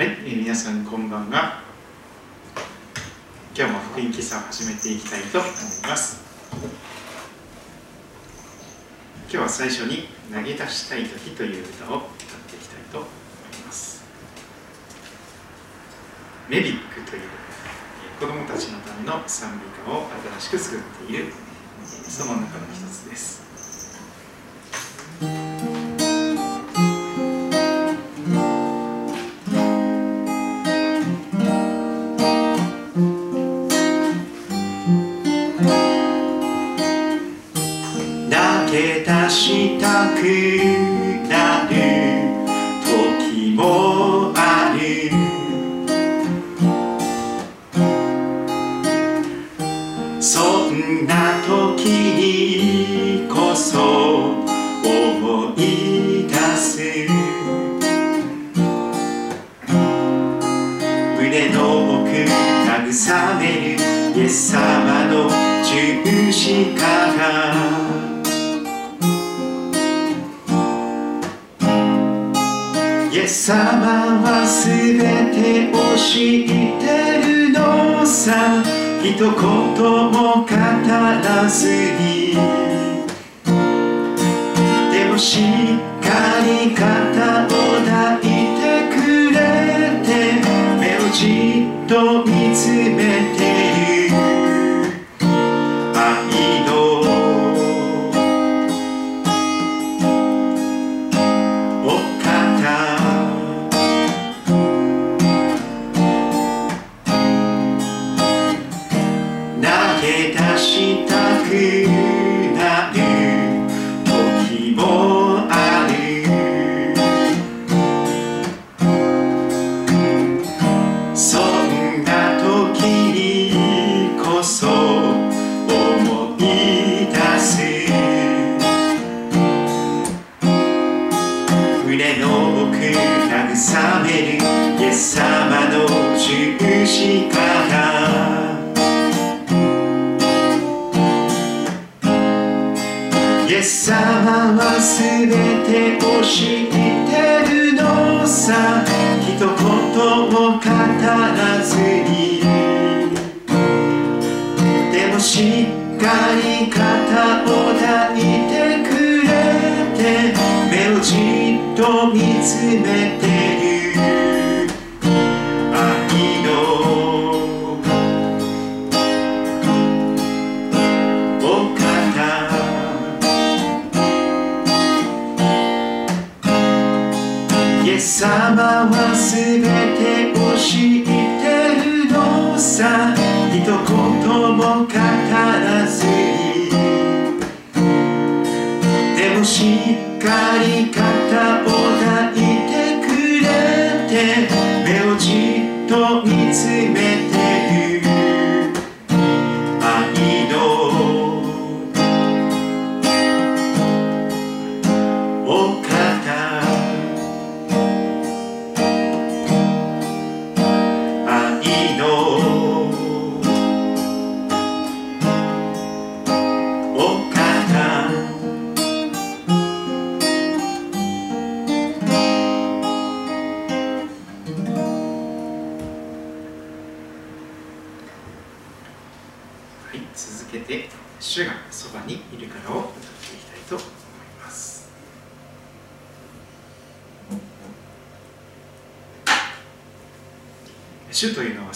はい、え皆さんこんばんは。今日も福音喫茶を始めていきたいと思います。今日は最初に投げ出したい時という歌を歌っていきたいと思います。メビックというえー子供たちのための賛美歌を新しく作っているその中の一つです。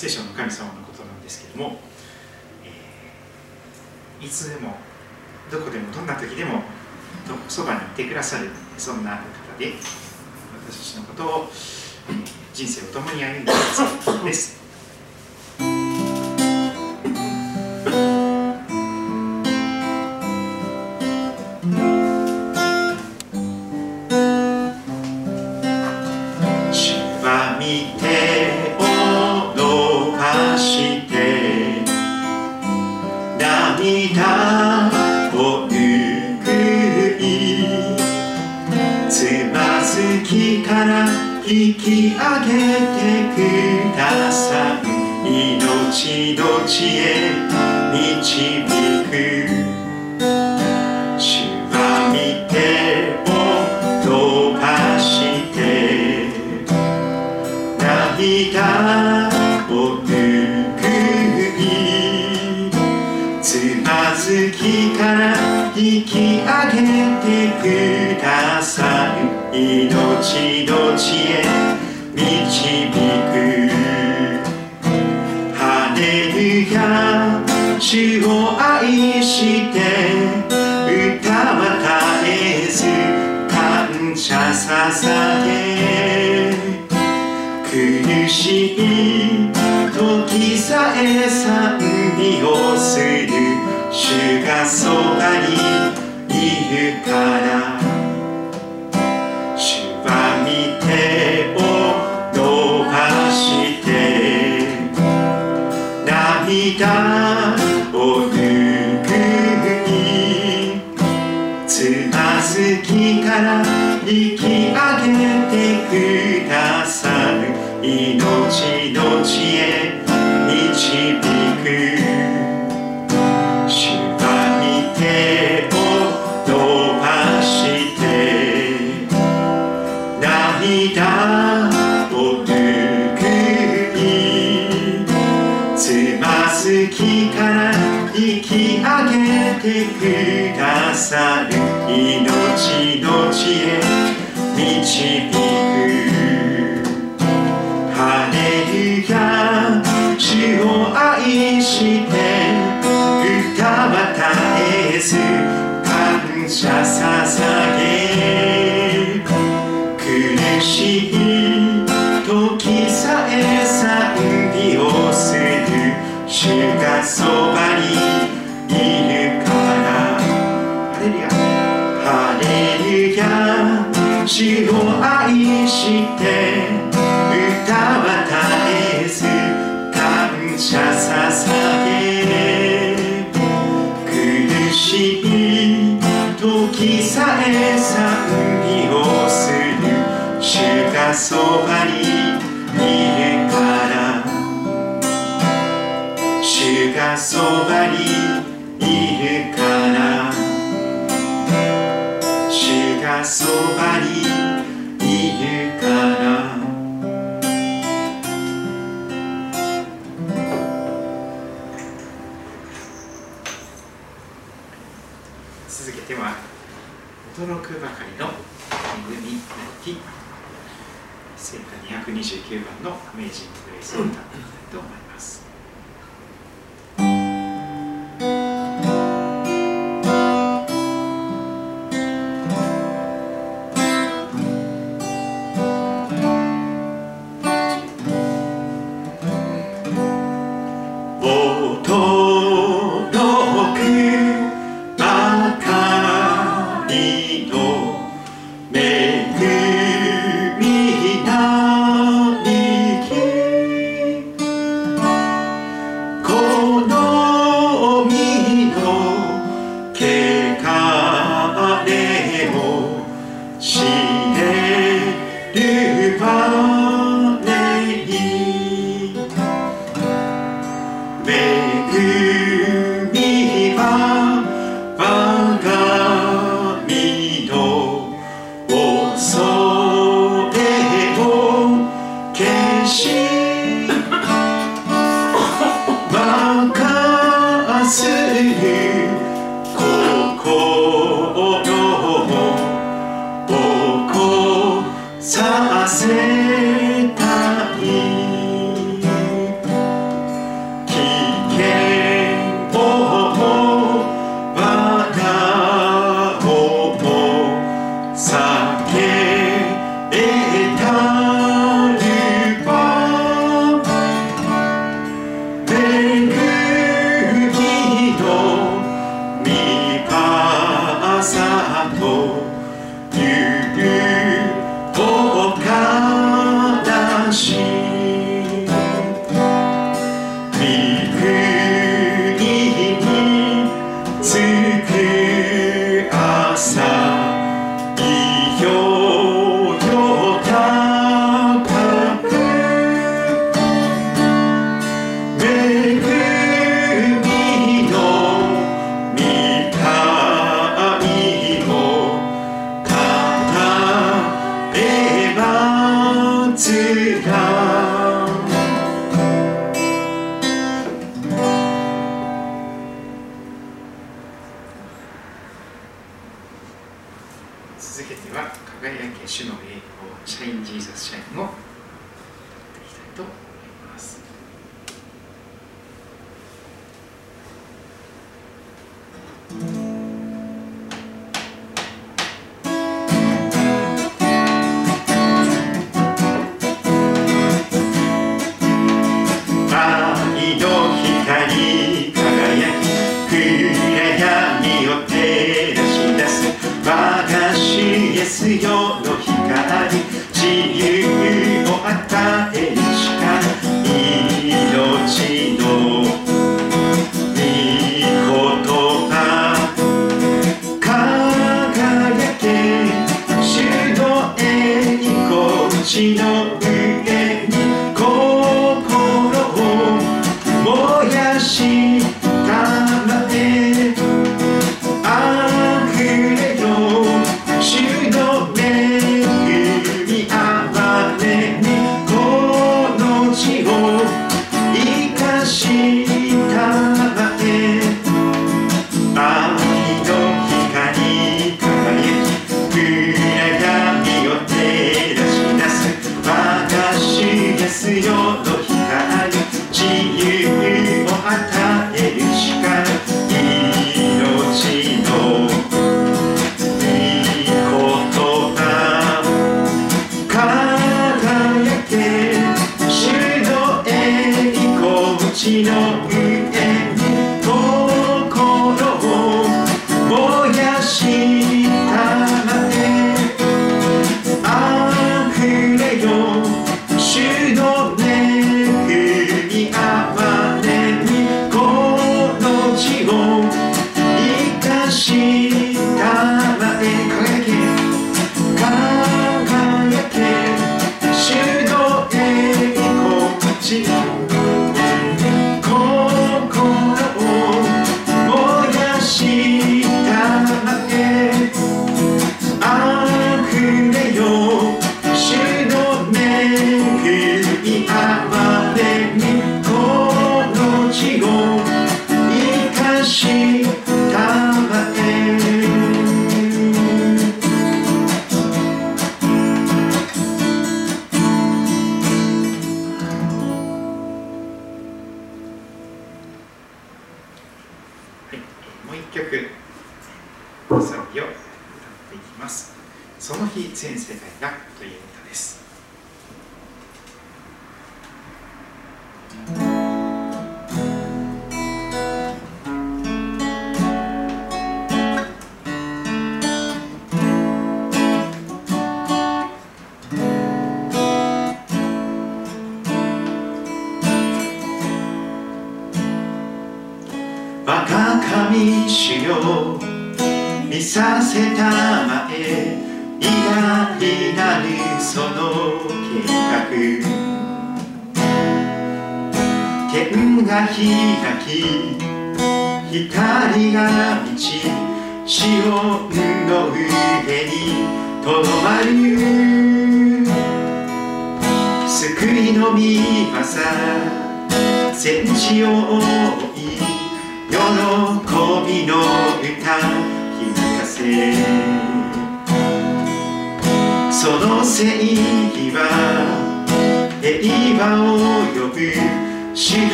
聖書の神様のことなんですけども、えーいつでもどこでもどんな時でもそばにいてくださるそんな方で私たちのことを、えー人生を共に歩んでくださる方です。エリアを愛して歌は絶えず感謝捧げ苦しい時さえ賛美をする主がそばにいるから Yeah. pensar そばに家から。主がそばに amazing.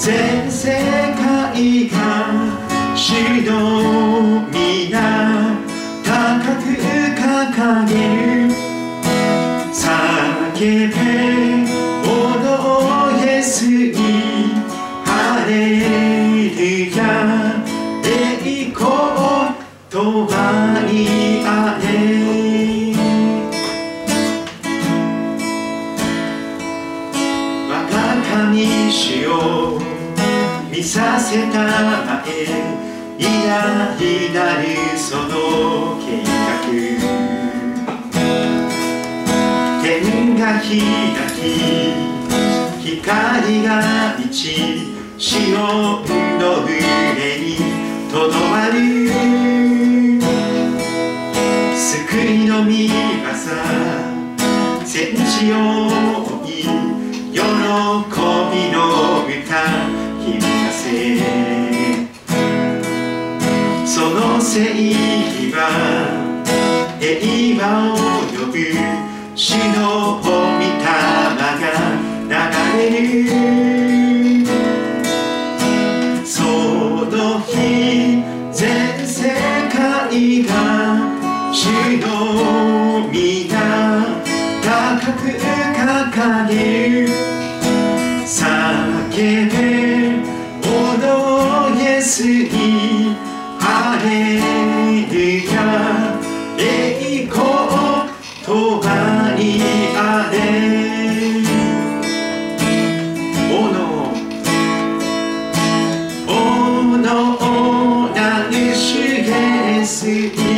全世界が白みな高く掲げる。叫べ。せたまえいいなるその計画天が開き光が満ち潮の上にとどまる救いの御業さ戦地を追い喜びの歌その正義は平和を呼ぶ死の王エ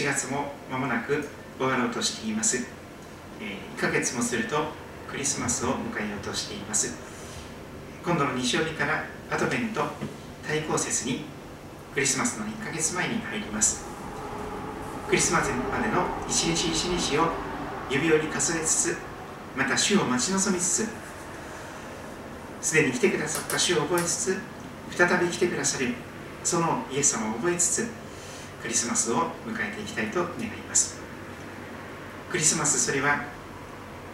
1月も間もなく終わろうとしています、えー1ヶ月もするとクリスマスを迎えようとしています。今度の日曜日からアドベント対抗節にクリスマスの1ヶ月前に入ります。クリスマスまでの一日一日を指折り数えつつまた主を待ち望みつつすでに来てくださった主を覚えつつ再び来てくださるそのイエス様を覚えつつクリスマスを迎えていきたいと願います。クリスマスそれは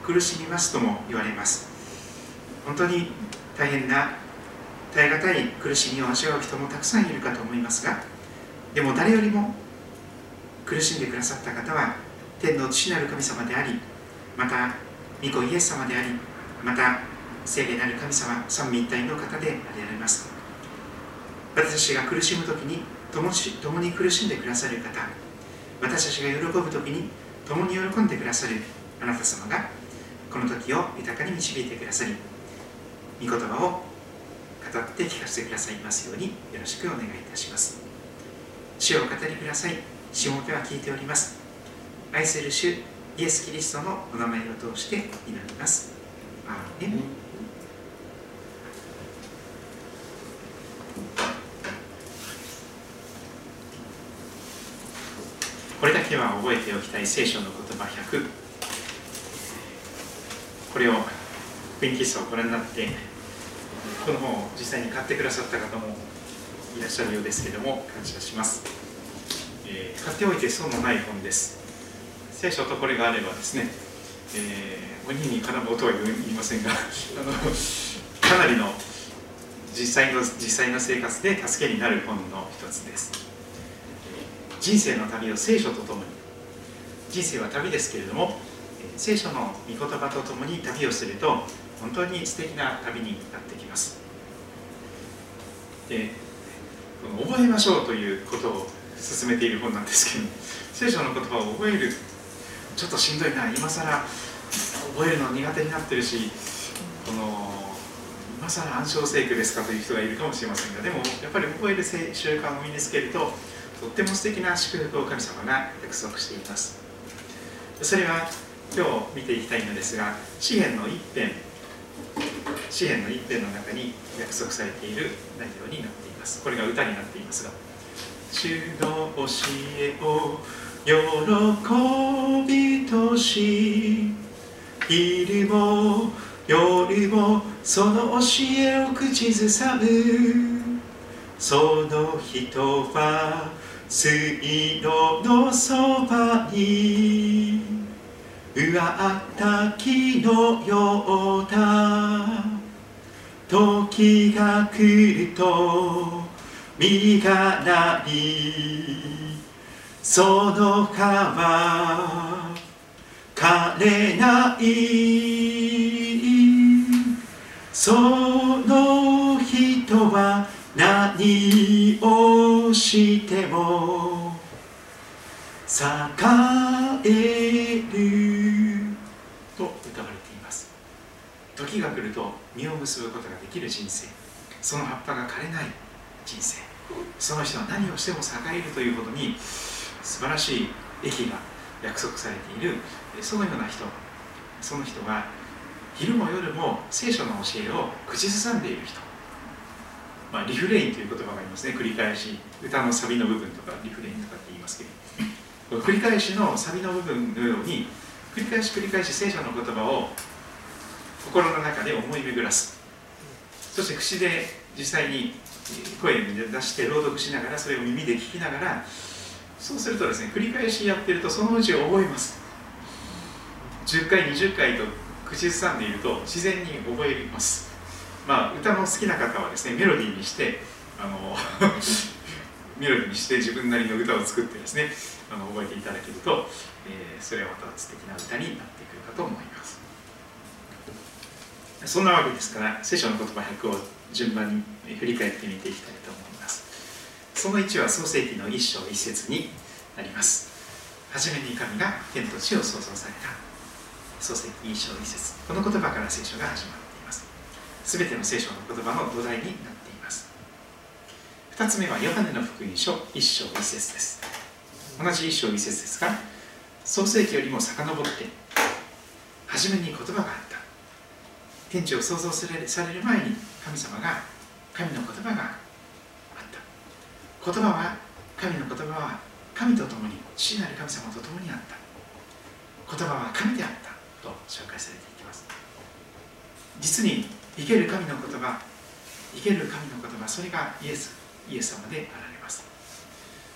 苦しみますとも言われます。本当に大変な耐え難い苦しみを味わう人もたくさんいるかと思いますがでも誰よりも苦しんでくださった方は天の父なる神様でありまた御子イエス様でありまた聖霊なる神様三位一体の方であられます。私たちが苦しむ時に共し共に苦しんでくださる方私たちが喜ぶ時に共に喜んでくださるあなた様がこの時を豊かに導いてくださり御言葉を語って聞かせてくださいますようによろしくお願いいたします。主を語りください。しもべは聞いております愛する主イエス・キリストのお名前を通して祈ります。アーメン。これだけは覚えておきたい聖書の言葉100これを福音喫茶をご覧になってこの本を実際に買ってくださった方もいらっしゃるようですけれども感謝します、えー買っておいて損のない本です。聖書とこれがあればですね、えー、鬼に絡む音は言いませんが あのかなりの実際の実際の生活で助けになる本の一つです。人生の旅を聖書とともに。人生は旅ですけれども聖書の御言葉とともに旅をすると本当に素敵な旅になってきます。でこの覚えましょうということを進めている本なんですけど聖書の言葉を覚えるちょっとしんどいな今更覚えるの苦手になってるしこの今更暗唱聖句ですかという人がいるかもしれませんがでもやっぱり覚える習慣を身につけるととっても素敵な祝福を神様が約束しています。それは今日見ていきたいのですが詩篇の一編詩篇の一編の中に約束されている内容になっています。これが歌になっていますが主の教えを喜びとし昼も夜もその教えを口ずさむ。その人は水路のそばに植わった木のようだ。時が来ると実がなりその葉は枯れないその人は何をしても栄えると歌われています。時が来ると実を結ぶことができる人生。その葉っぱが枯れない人生。その人は何をしても栄えるということに素晴らしい益が約束されている。そのような人。その人は昼も夜も聖書の教えを口ずさんでいる人、まあ、リフレインという言葉がありますね。繰り返し歌のサビの部分とかリフレインとかって言いますけど。繰り返しのサビの部分のように繰り返し繰り返し聖書の言葉を心の中で思い巡らす。そして口で実際に声に出して朗読しながらそれを耳で聞きながらそうするとですね繰り返しやってるとそのうち覚えます。10回20回と口ずさんでいると自然に覚えます。まあ歌の好きな方はですねメロディーにしてあの メロディーにして自分なりの歌を作ってですねあの覚えていただけると、えー、それはまた素敵な歌になってくるかと思います。そんなわけですから聖書の言葉100を順番に振り返ってみていきたいと思います。その1は創世記の一章一節になります。初めに神が天と地を創造された。創世記一章一節。この言葉から聖書が始まっていますべての聖書の言葉の土台になっています。2つ目はヨハネの福音書一章一節です。同じ一章一節ですが創世記よりも遡って初めに言葉があった。天地を創造される前に神様が神の言葉があった。言葉は神の言葉は神と共に父なる神様と共にあった。言葉は神であったと紹介されていきます。実に生ける神の言葉生ける神の言葉それがイエスイエス様であられます。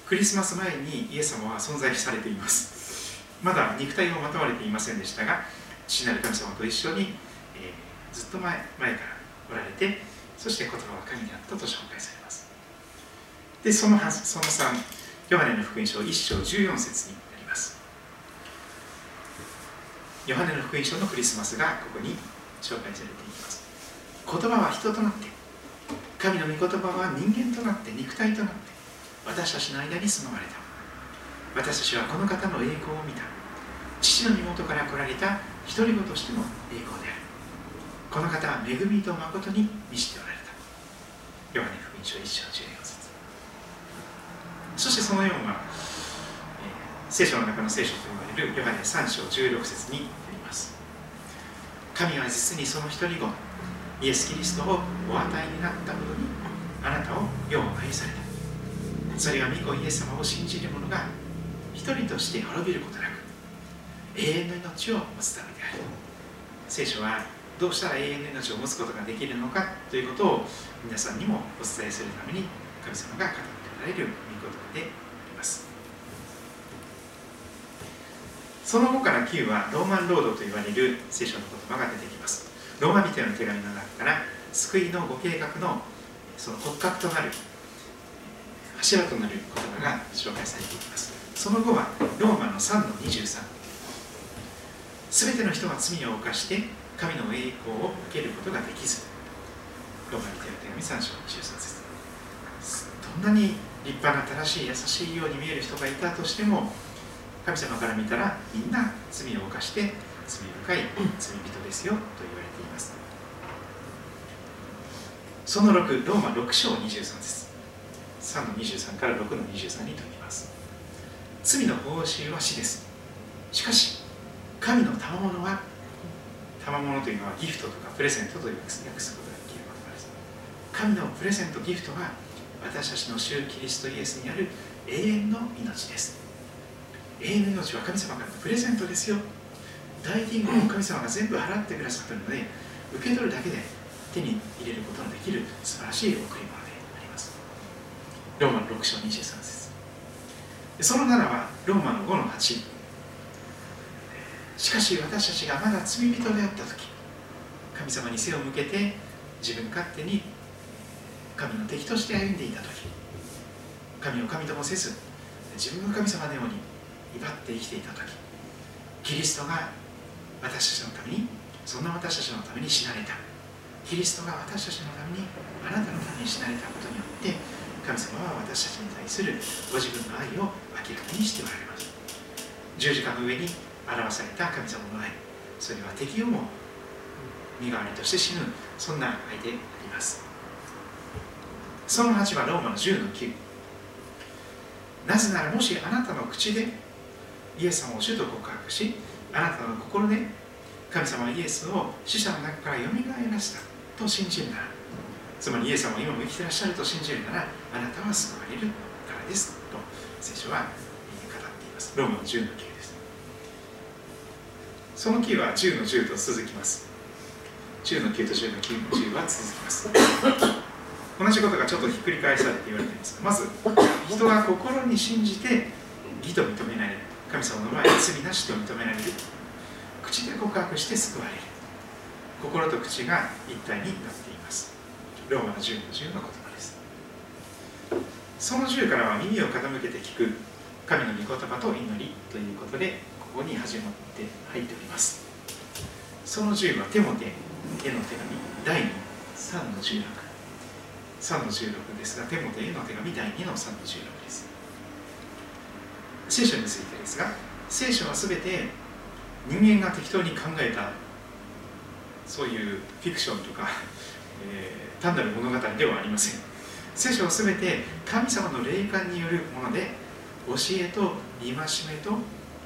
クリスマス前にイエス様は存在されています。まだ肉体をまとわれていませんでしたが父なる神様と一緒に、えー、ずっと前前からおられてそして言葉は神であったと紹介されます。でそのその3ヨハネの福音書1章14節になります。ヨハネの福音書のクリスマスがここに紹介されています。言葉は人となって神の御言葉は人間となって肉体となって私たちの間に住まわれた。私たちはこの方の栄光を見た。父の身元から来られた独り子としての栄光である。この方は恵みと誠に満ちておられた。ヨハネ福音書1章14節。そしてその4は、えー、聖書の中の聖書と言われるヨハネ3章16節になります。神は実にその一人子イエス・キリストをお与えになったことにあなたを世を愛された。それは御子イエス様を信じる者が一人として滅びることなく永遠の命を持つためである。聖書はどうしたら永遠の命を持つことができるのかということを皆さんにもお伝えするために神様が語っておられる御言葉であります。その後から9はローマンロードと言われる聖書の言葉が出てきます。ローマ人への手紙の中から救いのご計画のその骨格となる柱となる言葉が紹介されていきます。その後はローマの3の23すべての人は罪を犯して神の栄光を受けることができず。ローマ人への手紙3章23節。どんなに立派な正しい優しいように見える人がいたとしても神様から見たらみんな罪を犯して罪深い罪人ですよといますその6ローマ6章23節3の23から6の23に問います。罪の報酬は死です。しかし神の賜物は賜物というのはギフトとかプレゼントという訳すことができる言葉です。神のプレゼントギフトは私たちの主キリストイエスにある永遠の命です。永遠の命は神様からのプレゼントですよ。大金を神様が全部払ってくださったので受け取るだけで手に入れることのできる素晴らしい贈り物であります。ローマの6章23節。その7はローマの5の8しかし私たちがまだ罪人であった時神様に背を向けて自分勝手に神の敵として歩んでいた時神を神ともせず自分の神様のように威張って生きていた時キリストが私たちのためにそんな私たちのために死なれた。キリストが私たちのためにあなたのために死なれたことによって神様は私たちに対するご自分の愛を明らかにしておられます。十字架の上に表された神様の愛それは敵をも身代わりとして死ぬそんな愛であります。その8はローマの10の9なぜならもしあなたの口でイエス様を主と告白しあなたの心で神様はイエスを死者の中からよみがえらせた。と信じるならつまりイエス様は今も生きてらっしゃると信じるならあなたは救われるからですと聖書は語っています。ローマの10の9です。その9は10の10と続きます。10の9と10の9の10は続きます。同じことがちょっとひっくり返されて言われています。がまず人が心に信じて義と認められる。神様の前に罪なしと認められる。口で告白して救われる。心と口が一体になっています。ローマの10の10の言葉です。その10からは耳を傾けて聞く神の御言葉と祈りということでここに始まって入っております。その10はテモテへの手紙第2 3の16 3の16ですがテモテへの手紙第2の3の16です。聖書についてですが聖書は全て人間が適当に考えたそういうフィクションとか、えー、単なる物語ではありません。聖書は全て神様の霊感によるもので教えと戒めと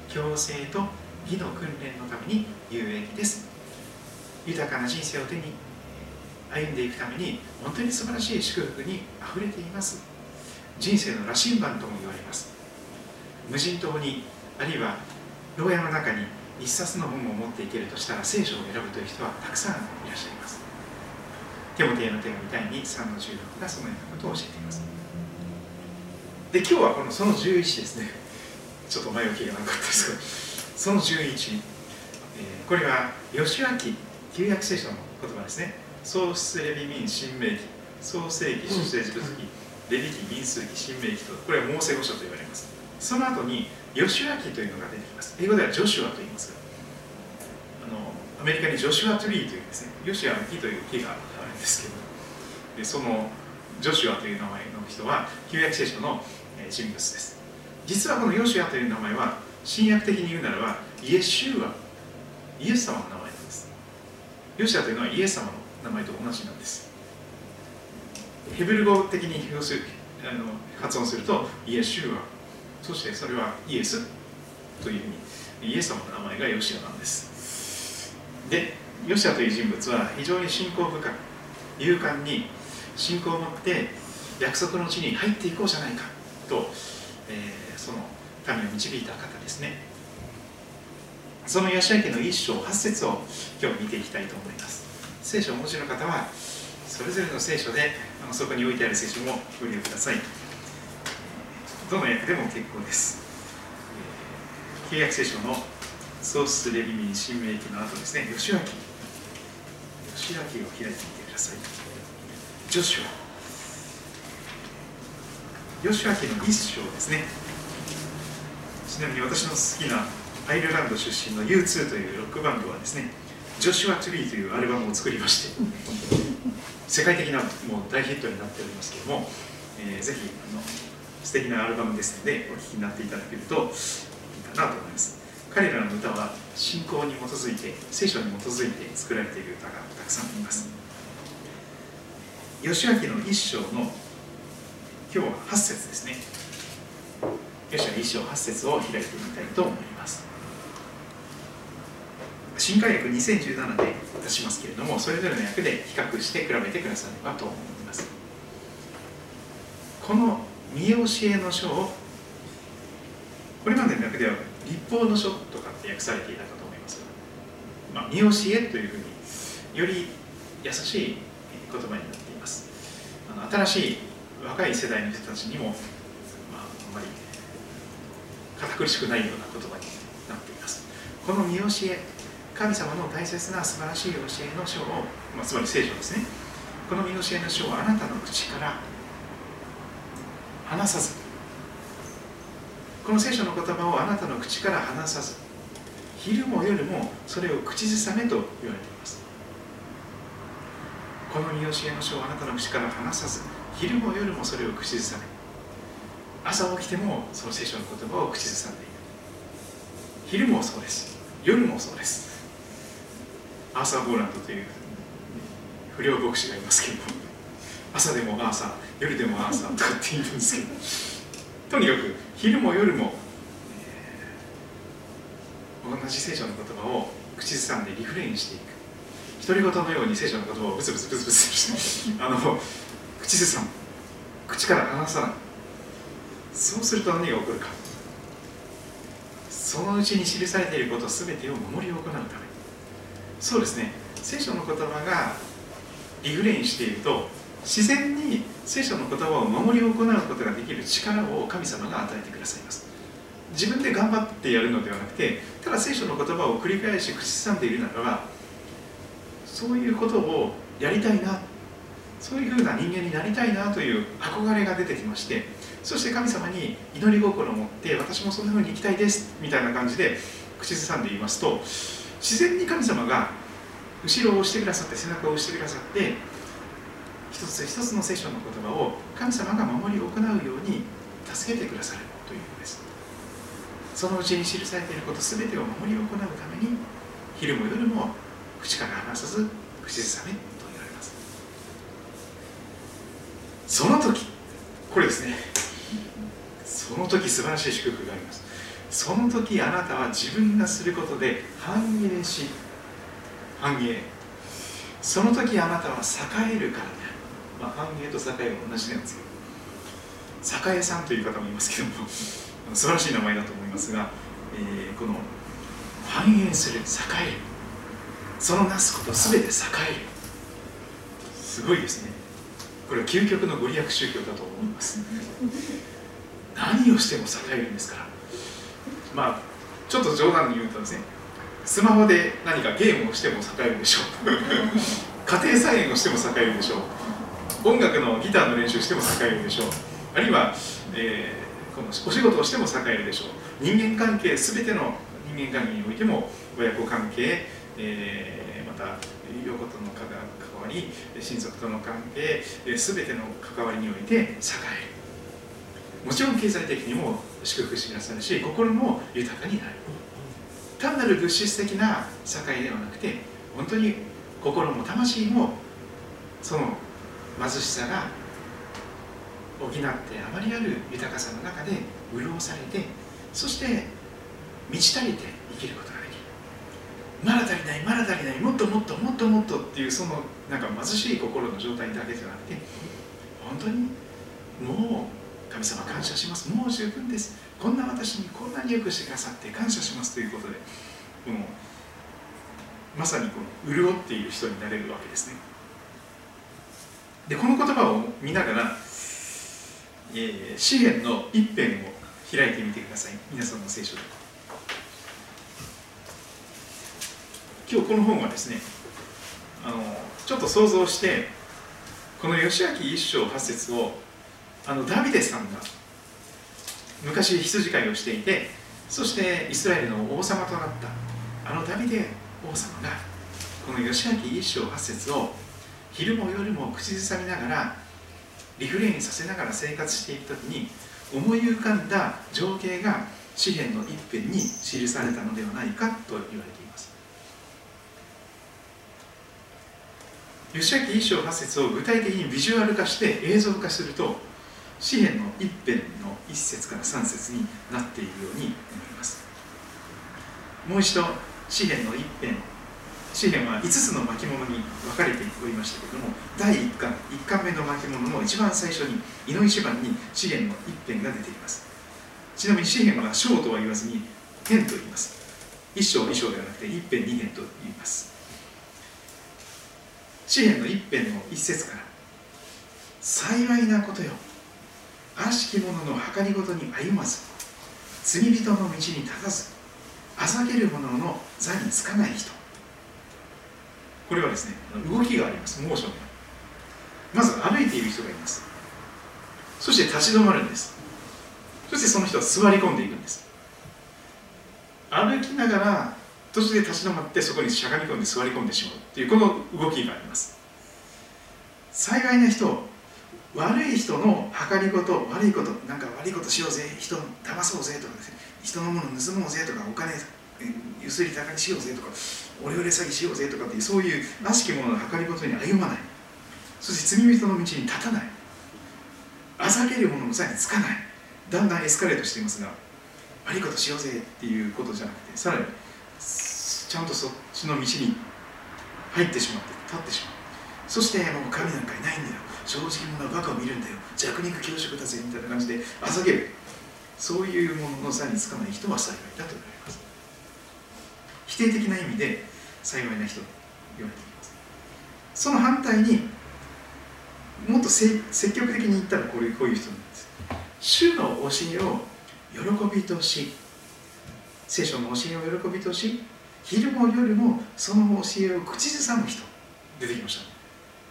強制と義の訓練のために有益です。豊かな人生を手に歩んでいくために本当に素晴らしい祝福にあふれています。人生の羅針盤とも言われます。無人島にあるいは牢屋の中に一冊の本を持っていけるとしたら聖書を選ぶという人はたくさんいらっしゃいます。テモテへの手紙第2 3の16がそのようなことを教えています。で今日はこのその11ですね。ちょっと前置きがなかったですがその11、えー、これは吉明旧約聖書の言葉ですね。創出レビ民新明記創世記出世記レビ記民数記新明記とこれはモーセ語書と言われます。その後にヨシュア記というのが出てきます。英語ではジョシュアと言いますがあのアメリカにジョシュアトゥリーというですねヨシュアの木という木があるんですけどでそのジョシュアという名前の人は旧約聖書の人物です。実はこのヨシュアという名前は新約的に言うならばイエシュアイエス様の名前なんです。ヨシュアというのはイエス様の名前と同じなんです。ヘブル語的にあの発音するとイエシュア。そしてそれはイエスというふうにイエス様の名前がヨシアなんです。でヨシアという人物は非常に信仰深く勇敢に信仰を持って約束の地に入っていこうじゃないかと、えー、その民を導いた方ですね。そのヤシア家の一章八節を今日見ていきたいと思います。聖書をお持ちの方はそれぞれの聖書であのそこに置いてある聖書もご利用ください。どの訳でも結構です。契約聖書の創出レビミン新明記の後ですね、吉脇。吉脇を開いてみてください。ジョシュア。吉脇の一章ですね。ちなみに私の好きなアイルランド出身の U2 というロックバンドはですね、ジョシュア・トゥリーというアルバムを作りまして、世界的なもう大ヒットになっておりますけれども、えー、ぜひあの素敵なアルバムですのでお聴きになっていただけるといいかなと思います。彼らの歌は信仰に基づいて聖書に基づいて作られている歌がたくさんあります。吉明の一章の今日は8節ですね。吉明一章8節を開いてみたいと思います。新海訳2017で出しますけれどもそれぞれの訳で比較して比べてくださればと思います。この見教えの書を。これまでの訳では立法の書とかって訳されていたかと思います。が、まあ、見教えというふうにより優しい言葉になっています。あの新しい若い世代の人たちにも、まあ、あんまり堅苦しくないような言葉になっています。この見教え神様の大切な素晴らしい教えの書を、まあ、つまり聖書ですね。この見教えの書をあなたの口から離さず。この聖書の言葉をあなたの口から離さず。昼も夜もそれを口ずさめと言われています。この見教えの書をあなたの口から離さず。昼も夜もそれを口ずさめ。朝起きてもその聖書の言葉を口ずさんでいる。昼もそうです。夜もそうです。アーサー・ボーランドという不良牧師がいますけども。朝でもアーサー夜でもアーサーとかって言うんですけどとにかく昼も夜も、えー、同じ聖書の言葉を口ずさんでリフレインしていく。独り言のように聖書の言葉をブツブツブツブツしてあの口ずさん口から離さない。そうすると何が起こるか。そのうちに記されていること全てを守り行うため。そうですね。聖書の言葉がリフレインしていると自然に聖書の言葉を守り行うことができる力を神様が与えてくださいます。自分で頑張ってやるのではなくてただ聖書の言葉を繰り返し口ずさんでいるならばそういうことをやりたいなそういうふうな人間になりたいなという憧れが出てきましてそして神様に祈り心を持って私もそんなふうに生きたいですみたいな感じで口ずさんで言いますと自然に神様が後ろを押してくださって背中を押してくださって一つ一つの聖書の言葉を神様が守り行うように助けてくださるというのです。そのうちに記されていること全てを守り行うために昼も夜も口から離さず口ずさめと言われます。その時これですね。その時素晴らしい祝福があります。その時あなたは自分がすることで繁栄し繁栄。その時あなたは栄えるからねまあ、繁栄と栄は同じなんですけど栄さんという方もいますけども 素晴らしい名前だと思いますが、えー、この繁栄する栄えるそのなすこと全て栄える。すごいですね。これは究極のご利益宗教だと思います。何をしても栄えるんですから。まあちょっと冗談に言うとですねスマホで何かゲームをしても栄えるでしょう。家庭菜園をしても栄えるでしょう音楽のギターの練習しても栄えるでしょう。あるいは、えー、このお仕事をしても栄えるでしょう。人間関係全ての人間関係においても親子関係、えー、また横との関わり親族との関係、え、全ての関わりにおいて栄える。もちろん経済的にも祝福してくださるし心も豊かになる。単なる物質的な栄ではなくて本当に心も魂もその貧しさが補ってあまりある豊かさの中で潤されてそして満ち足りて生きることができる。まだ足りないまだ足りないもっともっともっともっとっていうそのなんか貧しい心の状態だけじゃなくて本当にもう神様感謝します。もう十分です。こんな私にこんなによくしてくださって感謝しますということでこのまさにこの潤っている人になれるわけですね。でこの言葉を見ながら、えー、詩篇の一編を開いてみてください。皆さんの聖書で。今日この本はですねあのちょっと想像してこの義明一章八節をあのダビデさんが昔羊飼いをしていてそしてイスラエルの王様となったあのダビデ王様がこの義明一章八節を昼も夜も口ずさみながらリフレインさせながら生活していく時に思い浮かんだ情景が詩篇の一編に記されたのではないかと言われています。吉明一章八節を具体的にビジュアル化して映像化すると詩篇の一編の一節から三節になっているように思います。もう一度詩篇の一編詩篇は5つの巻物に分かれておりましたけれども第1巻1巻目の巻物の一番最初に「いの一番」に詩篇の1編が出ています。ちなみに詩篇は章とは言わずに編と言います。1章2章ではなくて1編2編と言います。詩篇の1編の一節から幸いなことよ。悪しき者の計りごとに歩まず罪人の道に立たずあざける者の座につかない人。これはですね動きがあります。モーションまず歩いている人がいます。そして立ち止まるんです。そしてその人は座り込んでいくんです。歩きながら途中で立ち止まってそこにしゃがみ込んで座り込んでしまう。っていうこの動きがあります。幸いな人悪い人の計りごと悪いことなんか悪いことしようぜ。人を騙そうぜとかですね。人のもの盗もうぜとかお金ゆすり高にしようぜとかオレオレ詐欺しようぜとかっていうそういう悪しき者の計りごとに歩まない。そして罪人の道に立たない。あざける者の座につかない。だんだんエスカレートしていますが悪いことしようぜっていうことじゃなくてさらにちゃんとそっちの道に入ってしまって立ってしまう。そしてもう神なんかいないんだよ。正直者はバカを見るんだよ。弱肉強食だぜみたいな感じであざける。そういうものの座につかない人は幸いだと言われます。否定的な意味で幸いな人と言われています。その反対にもっと積極的に言ったらこういうこういう人なんです。主の教えを喜びとし聖書の教えを喜びとし昼も夜もその教えを口ずさむ人出てきました、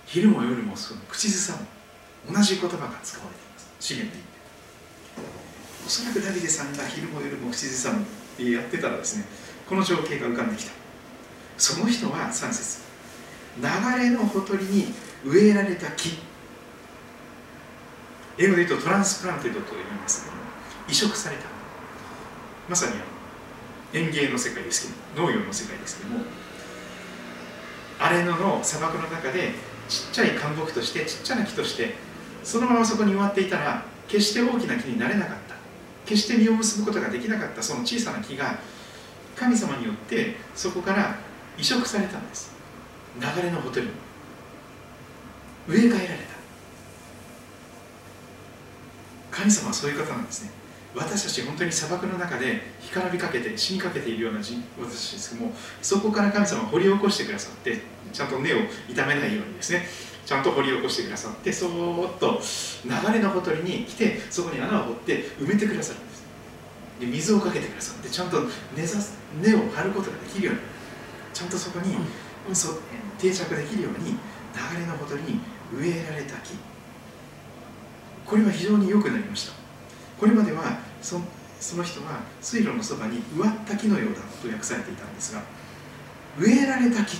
昼も夜もその口ずさむ同じ言葉が使われています。詩篇で言って。おそらくダビデさんが昼も夜も口ずさむってやってたらですねこの情景が浮かんできた。その人は3節。流れのほとりに植えられた木。英語で言うと transplanted と言いますけども移植された。まさに園芸の世界ですけど農業の世界ですけども荒れ野の砂漠の中でちっちゃい灌木としてちっちゃな木としてそのままそこに植わっていたら決して大きな木になれなかった。決して実を結ぶことができなかったその小さな木が神様によってそこから移植されたんです。流れのほとりに植え替えられた。神様はそういう方なんですね。私たち本当に砂漠の中で干からびかけて死にかけているような私たちですけどもそこから神様は掘り起こしてくださってちゃんと根を傷めないようにですね。ちゃんと掘り起こしてくださってそーっと流れのほとりに来てそこに穴を掘って埋めてくださる。んで水をかけてくださってちゃんと根ざ根を張ることができるように。ちゃんとそこに、そ定着できるように流れのほとりに植えられた木。これは非常に良くなりました。これまではそその人は水路のそばに植わった木のようだと訳されていたんですが植えられた木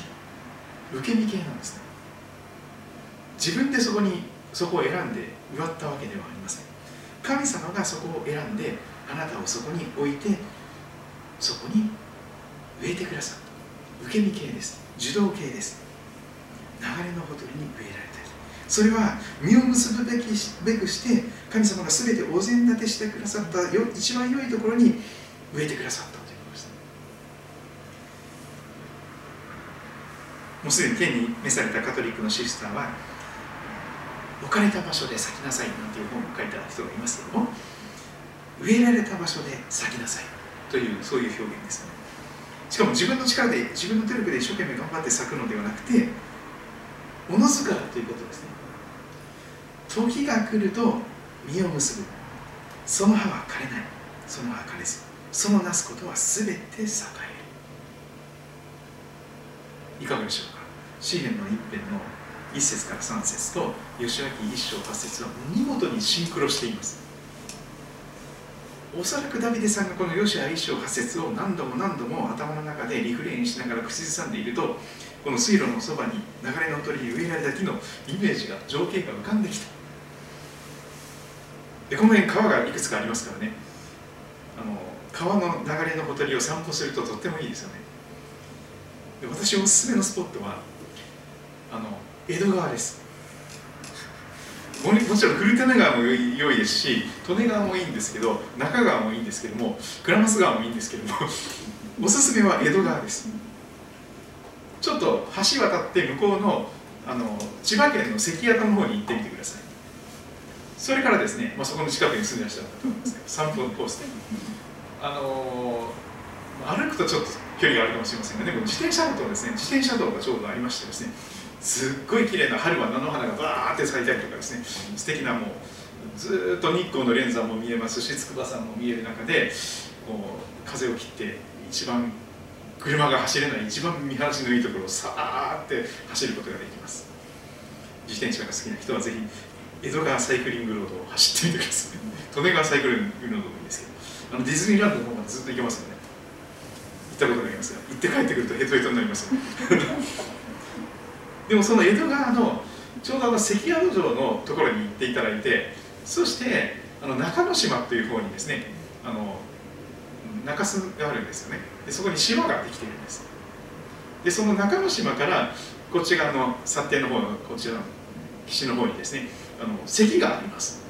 受け身系なんですね。自分でそこにそこを選んで植わったわけではありません。神様がそこを選んであなたをそこに置いてそこに植えてくださった受け身系です。受動系です。流れのほとりに植えられたそれは実を結ぶべきべくして神様が全てお膳立てしてくださったよ一番良いところに植えてくださったということです。もうすでに天に召されたカトリックのシスターは置かれた場所で咲きなさいなんていう本を書いた人がいますけども植えられた場所で咲きなさいというそういう表現ですね。しかも自分の力で自分の努力で一生懸命頑張って咲くのではなくておのずからということですね。時が来ると実を結ぶ。その葉は枯れない。その葉は枯れず。そのなすことは全て栄える。いかがでしょうか？詩篇の一編の1節から3節と吉明一章八節は見事にシンクロしています。おそらくダビデさんがこの吉明一章八節を何度も何度も頭の中でリフレインしながら口ずさんでいるとこの水路のそばに流れのほとりに植えられた木のイメージが情景が浮かんできた。でこの辺川がいくつかありますからね。あの川の流れのほとりを散歩するととってもいいですよね。で私おすすめのスポットはあの江戸川です。もちろん古種川も良いですし利根川もいいんですけど中川もいいんですけども倉松川もいいんですけどもおすすめは江戸川です。ちょっと橋渡って向こうのあの千葉県の関谷の方に行ってみてください。それからですね、まあ、そこの近くに住んでらっしゃると思いますけど散歩のコースで。あの歩くとちょっと距離があるかもしれませんがでも自転車道ですね。自転車道がちょうどありましてですねすっごい綺麗な春は菜の花がバーって咲いたりとかですね。素敵なもうずーっと日光の連山も見えますし筑波山も見える中でこう風を切って一番車が走れない一番見晴らしのいいところをさーって走ることができます。自転車が好きな人はぜひ江戸川サイクリングロードを走ってみてください。利根川サイクリングロードもいいんですけどあのディズニーランドの方までずっと行けますよね。行ったことがありますが行って帰ってくるとヘトヘトになりますよでもその江戸川のちょうどあの関宿城のところに行っていただいてそしてあの中之島という方にですねあの中洲があるんですよね。でそこに島ができているんです。でその中之島からこっち側の薩庭の方のこちらの岸の方にですねあの関があります。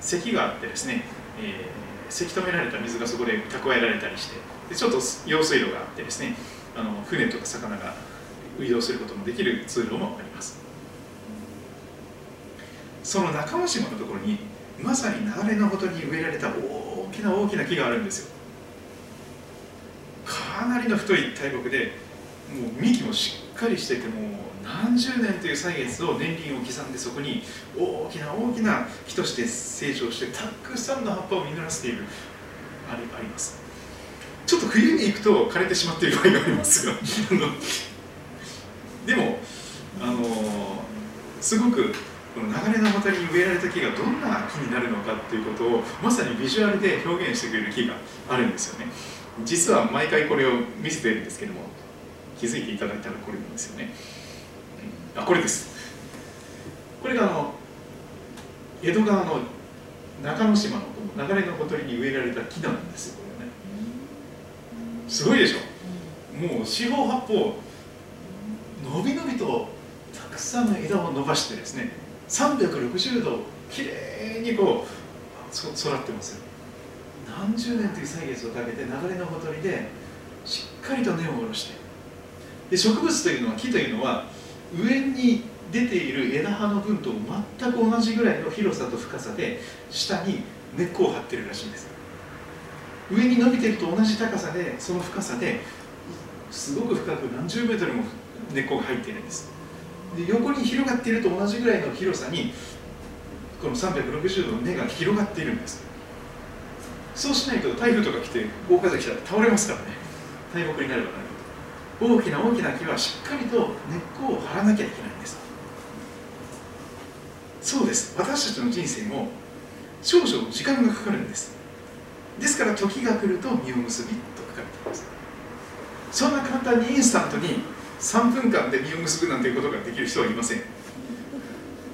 関があってですね、えー、せき止められた水がそこで蓄えられたりしてでちょっと用水路があってですねあの船とか魚が移動することもできる通路もあります。その中之島のところにまさに流れのほとに植えられた大きな大きな木があるんですよ。かなりの太い大木でもう幹もしっかりしててもう何十年という歳月を年輪を刻んでそこに大きな大きな木として成長してたくさんの葉っぱを実らせているありあります。ちょっと冬に行くと枯れてしまっている場合がありますが でもあのすごくこの流れの渡りに植えられた木がどんな木になるのかっていうことをまさにビジュアルで表現してくれる木があるんですよね。実は毎回これを見せているんですけども気づいていただいたらこれなんですよね。あこれです。これがあの江戸川の中之島の流れのほとりに植えられた木なんですよこれね。すごいでしょ？もう四方八方伸び伸びとたくさんの枝を伸ばしてですね360度きれいにこう育ってますよ。何十年という歳月をかけて流れのほとりでしっかりと根を下ろして。で植物というのは木というのは上に出ている枝葉の分と全く同じぐらいの広さと深さで下に根っこを張ってるらしいんです。上に伸びてると同じ高さでその深さですごく深く何十メートルも根っこが入っているんです。で横に広がっていると同じぐらいの広さにこの360度の根が広がっているんです。そうしないと台風とか来て大風来たら倒れますからね。大木になればなるほど。大きな大きな木はしっかりと根っこを張らなきゃいけないんです。そうです。私たちの人生も少々時間がかかるんです。ですから時が来ると実を結びと書かれています。そんな簡単にインスタントに3分間で実を結ぶなんていうことができる人はいません。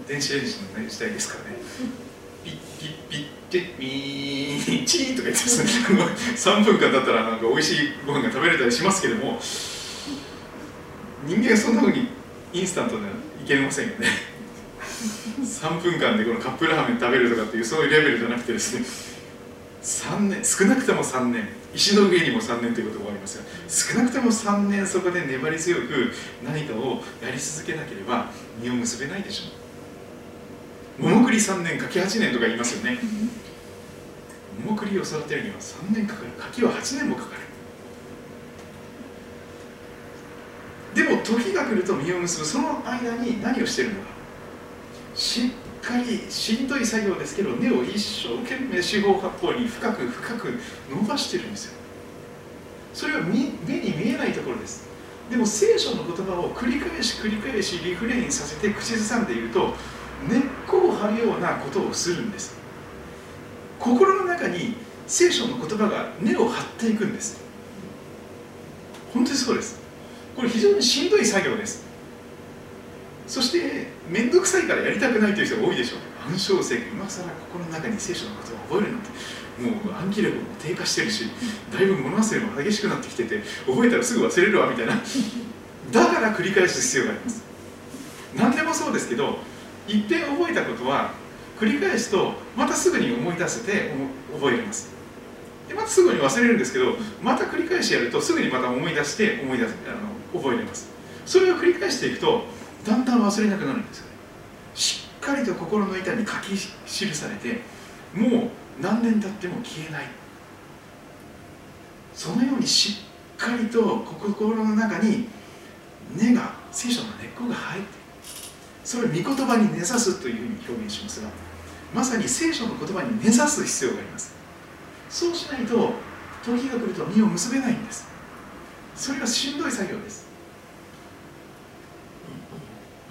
電子レンジの、ね、時代ですからね。ピッピッピッピッミーチーとか言ってですね3分間だったらなんか美味しいご飯が食べれたりしますけども人間そんなふうにインスタントではいけませんよね3分間でこのカップラーメン食べるとかっていうそういうレベルじゃなくてですね3年少なくとも3年石の上にも3年ということがありますが少なくとも3年そこで粘り強く何かをやり続けなければ実を結べないでしょう。桃栗3年柿8年とか言いますよね。桃栗を育てるには3年かかる。柿は8年もかかる。でも時が来ると実を結ぶ。その間に何をしてるのか。しっかりしんどい作業ですけど根を一生懸命四方八方に深く深く伸ばしてるんですよ。それは目に見えないところです。でも聖書の言葉を繰り返し繰り返しリフレインさせて口ずさんでいると根っこを張るようなことをするんです。心の中に聖書の言葉が根を張っていくんです。本当にそうです。これ非常にしんどい作業です。そして面倒くさいからやりたくないという人が多いでしょう。暗唱性今更心の中に聖書のことを覚えるなんてもう暗記力も低下してるしだいぶ物忘れも激しくなってきてて覚えたらすぐ忘れるわみたいな。だから繰り返す必要があります。何でもそうですけどいっぺん覚えたことは繰り返すとまたすぐに思い出せて覚えれます。でまたすぐに忘れるんですけどまた繰り返しやるとすぐにまた思い出して思い出すあの覚えれます。それを繰り返していくとだんだん忘れなくなるんですよね。しっかりと心の板に書き記されてもう何年経っても消えない。そのようにしっかりと心の中に根が聖書の根っこが入ってそれを御言葉に根ざすというふうに表現しますがまさに聖書の言葉に根ざす必要があります。そうしないと時が来ると実を結べないんです。それはしんどい作業です。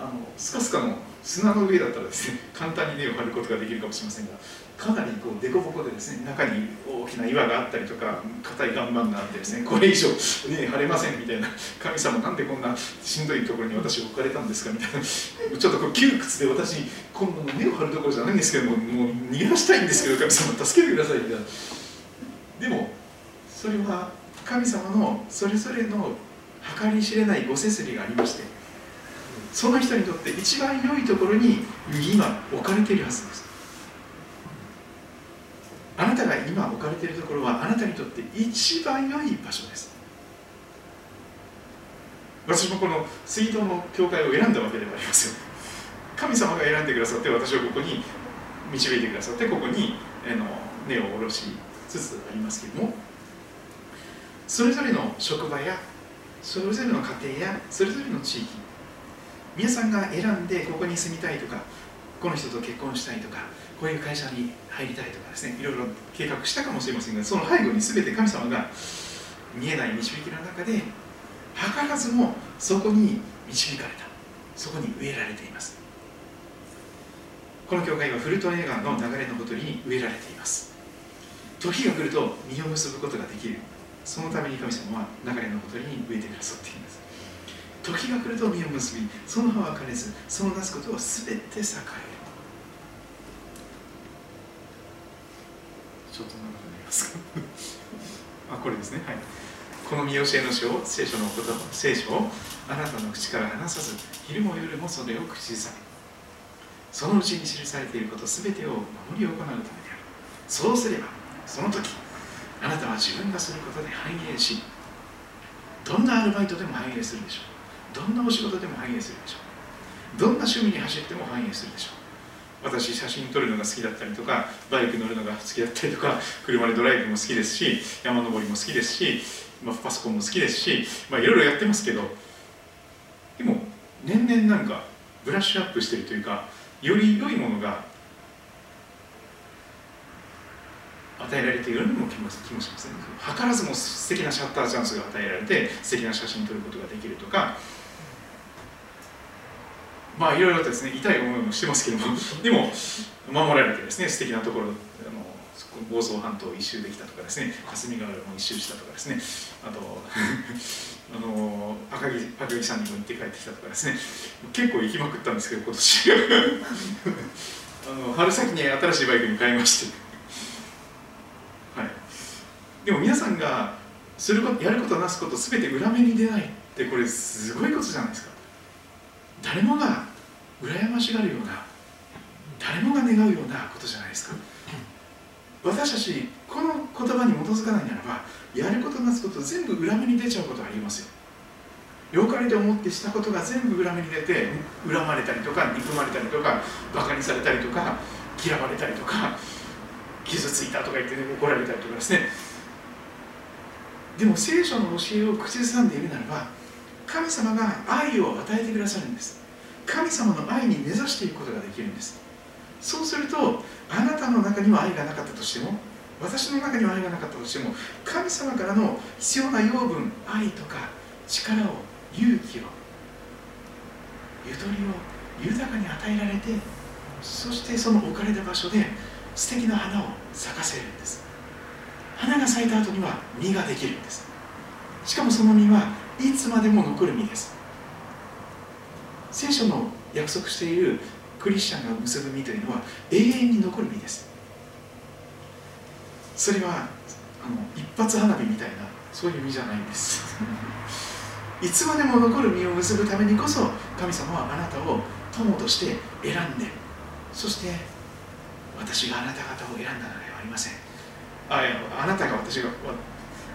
あのスカスカの砂の上だったらですね 簡単に根を張ることができるかもしれませんがかなりこう凸凹でですね中に大きな岩があったりとか硬い岩盤があってですねこれ以上根張れませんみたいな神様なんでこんなしんどいところに私置かれたんですかみたいなちょっとこう窮屈で私今度の根を張るところじゃないんですけどももう逃げ出したいんですけど神様助けてくださいみたいな。でもそれは神様のそれぞれの計り知れないご説理がありましてその人にとって一番良いところに今置かれているはずです。あなたが今置かれているところはあなたにとって一番良い場所です。私もこの水道の教会を選んだわけではありません神様が選んでくださって私をここに導いてくださってここにあの根を下ろしつつありますけれども。それぞれの職場やそれぞれの家庭やそれぞれの地域皆さんが選んでここに住みたいとかこの人と結婚したいとかこういう会社に入りたいとかですねいろいろ計画したかもしれませんがその背後に全て神様が見えない導きの中で図らずもそこに導かれた。そこに植えられています。この教会はフルトン映画の流れのほとりに植えられています。時が来ると実を結ぶことができる。そのために神様は流れのほとりに植えてくださっています。時が来ると実を結びその葉は枯れずその出すことは全て栄える。ちょっと長くなりますか あこれですね。はい。この見教えの書を聖書の言葉聖書をあなたの口から離さず昼も夜もそれを口ずさめそのうちに記されていること全てを守り行うためである。そうすればその時あなたは自分がすることで繁栄しどんなアルバイトでも繁栄するでしょう。どんなお仕事でも繁栄するでしょう。どんな趣味に走っても繁栄するでしょう。私写真撮るのが好きだったりとかバイク乗るのが好きだったりとか車でドライブも好きですし山登りも好きですし、まあ、パソコンも好きですし、まあ、いろいろやってますけどでも年々なんかブラッシュアップしてるというかより良いものが与えられているようにも気も気もしますね。図らずも素敵なシャッターチャンスが与えられて素敵な写真撮ることができるとかまあいろいろとですね痛い思いもしてますけども でも守られてですね素敵なところあの房総半島を一周できたとかですね霞ヶ浦も一周したとかですねあと あの赤城赤城山にも行って帰ってきたとかですね結構行きまくったんですけど今年。あの春先に新しいバイクに買いまして。はい。でも皆さんがすることやることなすこと全て裏目に出ないってこれすごいことじゃないですか。誰もが羨ましがるような誰もが願うようなことじゃないですか。私たちこの言葉に基づかないならばやることなすこと全部裏目に出ちゃうことがありますよ。良かれと思ってしたことが全部裏目に出て恨まれたりとか憎まれたりとかバカにされたりとか嫌われたりとか傷ついたとか言って、ね、怒られたりとかですね。でも聖書の教えを口ずさんでいるならば神様が愛を与えてくださるんです。神様の愛に根ざしていくことができるんです。そうするとあなたの中には愛がなかったとしても私の中には愛がなかったとしても神様からの必要な養分愛とか力を勇気をゆとりを豊かに与えられてそしてその置かれた場所で素敵な花を咲かせるんです。花が咲いた後には実ができるんです。しかもその実はいつまでも残る実です。聖書の約束しているクリスチャンが結ぶ実というのは永遠に残る実です。それはあの一発花火みたいなそういう実じゃないんです。いつまでも残る実を結ぶためにこそ神様はあなたを友として選んでそして私があなた方を選んだのではありません。ああなたが私が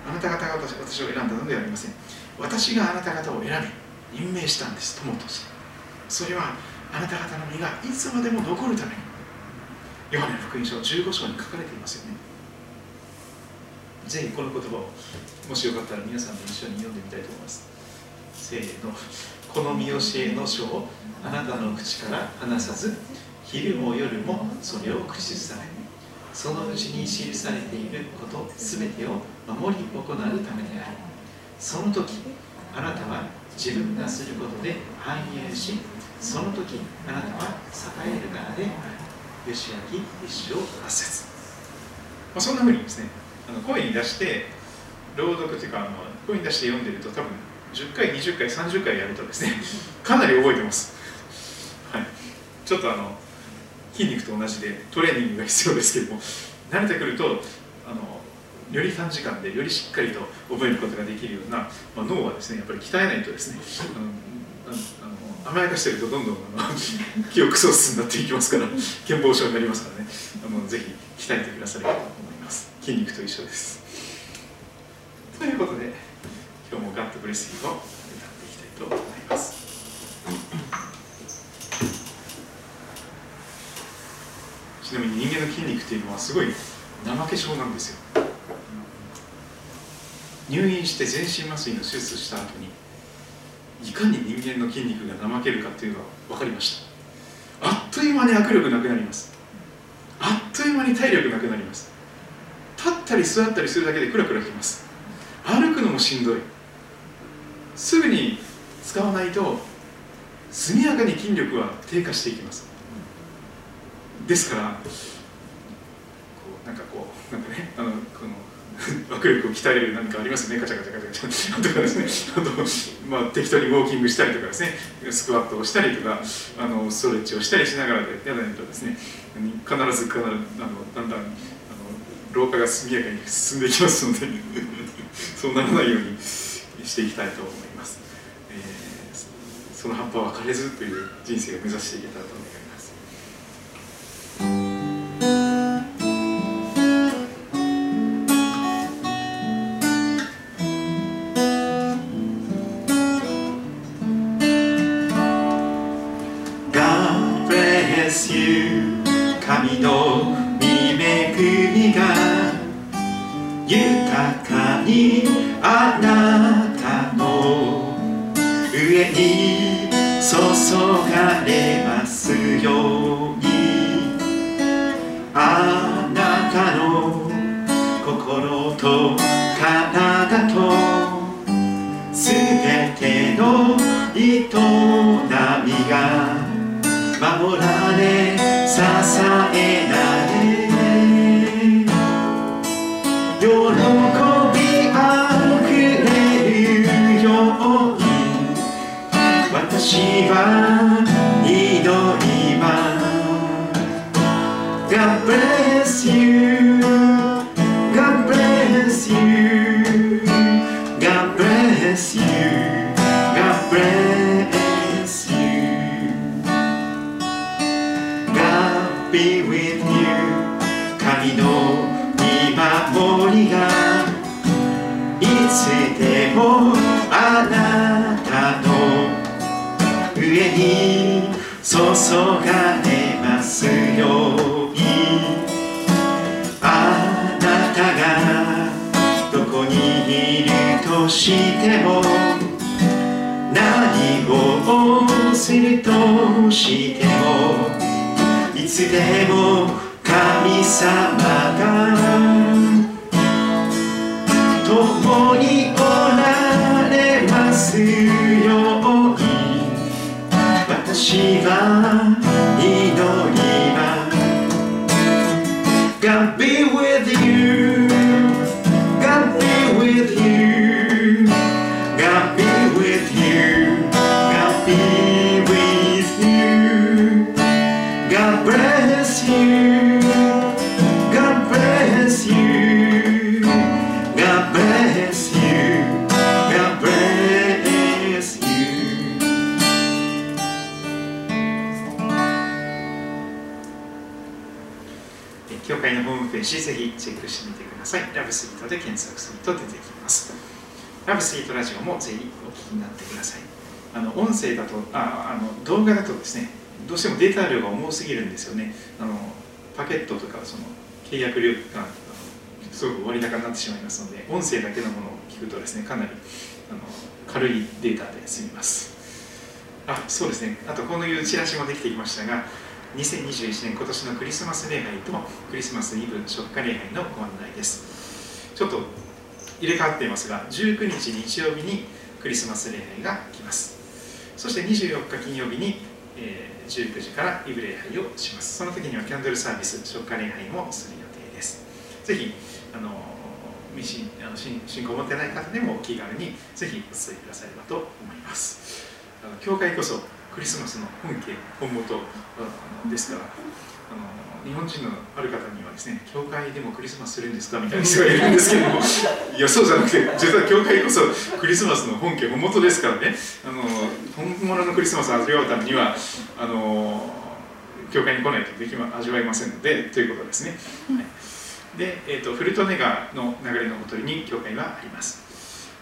あなた方が私を選んだのではありません。私があなた方を選び任命したんです友として。それはあなた方の身がいつまでも残るために。ヨハネの福音書15章に書かれていますよね。ぜひこの言葉をもしよかったら皆さんと一緒に読んでみたいと思います。せーのこの見教えの書をあなたの口から離さず昼も夜もそれを口ずされそのうちに記されていることすべてを守り行うためである。その時あなたは自分がすることで繁栄しその時あなたは栄える側である吉明一章八節、まあ、そんなふうにですねあの声に出して朗読というかあの声に出して読んでると多分10回20回30回やるとですね かなり覚えてます。はい。ちょっとあの筋肉と同じでトレーニングが必要ですけども慣れてくるとあのより短時間でよりしっかりと覚えることができるような、まあ、脳はですねやっぱり鍛えないとですねあのあの甘やかしてるとどんどんあの記憶喪失になっていきますから健忘症になりますからね。あのぜひ鍛えてくださればと思います。筋肉と一緒です。ということで今日も「ガッドブレスユー」を歌っていきたいと思います。ちなみに人間の筋肉っていうのはすごい怠け症なんですよ。入院して全身麻酔の手術した後にいかに人間の筋肉が怠けるかっていうのが分かりました。あっという間に握力なくなります。あっという間に体力なくなります。立ったり座ったりするだけでクラクラきます。歩くのもしんどい。すぐに使わないと速やかに筋力は低下していきます。ですからこうなんかこうなんかねあのこの 握力を鍛える何かありますよね。カチャカチャカチャカチャ。とかですね、まあ、適当にウォーキングしたりとかですねスクワットをしたりとかあのストレッチをしたりしながらでやらないとですね必ず必ずあのだんだんあの老化が速やかに進んでいきますので そうならないようにしていきたいと思います、えー、その葉っぱは枯れずという人生を目指していけたらと思います。にあなた God bless you つでも神様が共におられますように。私はさい。ラブスイートで検索すると出てきます。ラブスイートラジオもぜひお聞きになってください。あの音声だとああの動画だとですね、どうしてもデータ量が重すぎるんですよね。あのパケットとかその契約料がすごく割高になってしまいますので、音声だけのものを聞くとですね、かなりあの軽いデータで済みます。あそうですねあとこのいうチラシもできてきましたが2021年今年のクリスマス礼拝とクリスマスイブ食家礼拝のご案内です。ちょっと入れ替わっていますが19日日曜日にクリスマス礼拝が来ます。そして24日金曜日に、えー、19時からイブ礼拝をします。その時にはキャンドルサービス食家礼拝もする予定です。ぜひあの信あの信仰を持ってない方でもお気軽にぜひお伝えくださればと思います。教会こそクリスマスの本家本元ですからあの日本人のある方にはですね教会でもクリスマスするんですかみたいな人がいるんですけども いやそうじゃなくて実は教会こそクリスマスの本家本元ですからねあの本物のクリスマスを味わうためにはあの教会に来ないとでき、ま、味わえませんのでということですね、はい、で、えーと、フルトネ川の流れのほとりに教会はあります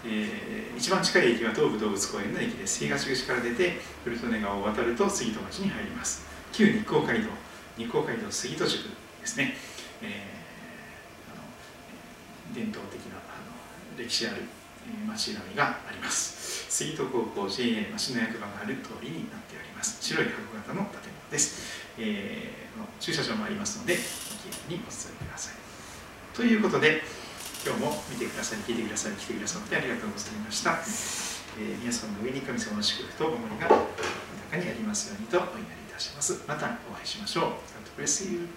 えー、一番近い駅は東武動物公園の駅です。東口から出て古利根川を渡ると杉戸町に入ります。旧日光街道。日光街道杉戸宿ですね、えー、あの伝統的なあの歴史ある町並みがあります。杉戸高校 JA 町の役場がある通りになっております。白い箱型の建物です、えー、駐車場もありますのでお気軽にお伝えください。ということで今日も見てくださり、聞いてくださり、来てくださってありがとうございました。えー、皆さんの上に神様の祝福と守りが豊かにありますようにとお祈りいたします。またお会いしましょう。God bless you.